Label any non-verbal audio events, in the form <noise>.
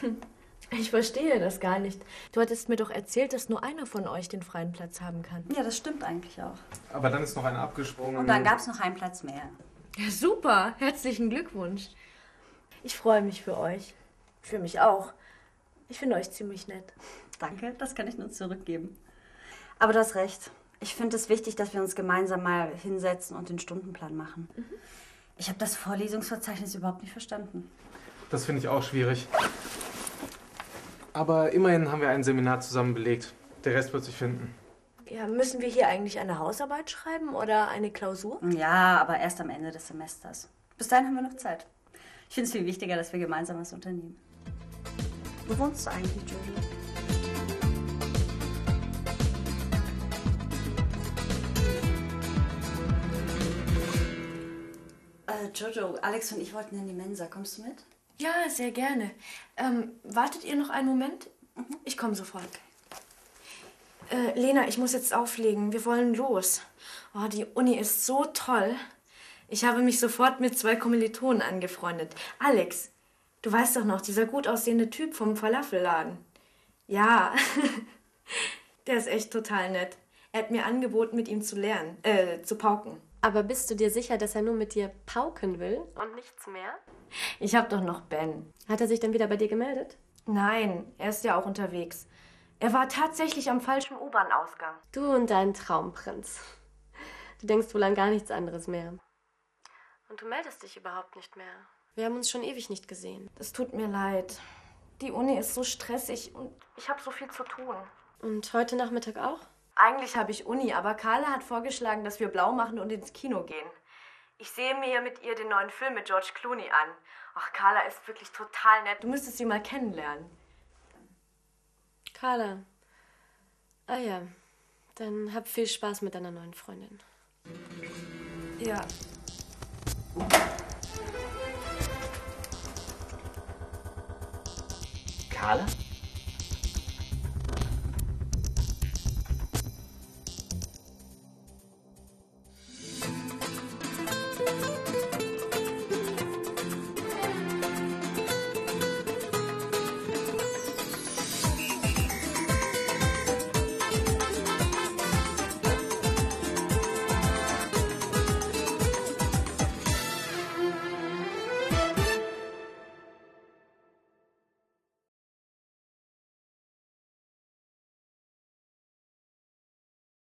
哼。<laughs> Ich verstehe das gar nicht. Du hattest mir doch erzählt, dass nur einer von euch den freien Platz haben kann. Ja, das stimmt eigentlich auch. Aber dann ist noch einer abgesprungen. Und dann gab es noch einen Platz mehr. Ja, super. Herzlichen Glückwunsch. Ich freue mich für euch. Für mich auch. Ich finde euch ziemlich nett. Danke, das kann ich nur zurückgeben. Aber du hast recht. Ich finde es wichtig, dass wir uns gemeinsam mal hinsetzen und den Stundenplan machen. Ich habe das Vorlesungsverzeichnis überhaupt nicht verstanden. Das finde ich auch schwierig. Aber immerhin haben wir ein Seminar zusammen belegt. Der Rest wird sich finden. Ja, müssen wir hier eigentlich eine Hausarbeit schreiben oder eine Klausur? Ja, aber erst am Ende des Semesters. Bis dahin haben wir noch Zeit. Ich finde es viel wichtiger, dass wir gemeinsam was unternehmen. Wo wohnst du eigentlich, Jojo? Äh, Jojo, Alex und ich wollten in die Mensa. Kommst du mit? Ja, sehr gerne. Ähm, wartet ihr noch einen Moment? Ich komme sofort. Äh, Lena, ich muss jetzt auflegen. Wir wollen los. Oh, die Uni ist so toll. Ich habe mich sofort mit zwei Kommilitonen angefreundet. Alex, du weißt doch noch, dieser gut aussehende Typ vom Falafelladen. Ja, <laughs> der ist echt total nett. Er hat mir angeboten, mit ihm zu lernen, äh, zu pauken. Aber bist du dir sicher, dass er nur mit dir pauken will und nichts mehr? Ich hab doch noch Ben. Hat er sich dann wieder bei dir gemeldet? Nein, er ist ja auch unterwegs. Er war tatsächlich am falschen U-Bahn-Ausgang. Du und dein Traumprinz. Du denkst wohl an gar nichts anderes mehr. Und du meldest dich überhaupt nicht mehr. Wir haben uns schon ewig nicht gesehen. Es tut mir leid. Die Uni ist so stressig und ich habe so viel zu tun. Und heute Nachmittag auch? Eigentlich habe ich Uni, aber Carla hat vorgeschlagen, dass wir blau machen und ins Kino gehen. Ich sehe mir mit ihr den neuen Film mit George Clooney an. Ach, Carla ist wirklich total nett. Du müsstest sie mal kennenlernen. Carla. Ah ja. Dann hab viel Spaß mit deiner neuen Freundin. Ja. Carla?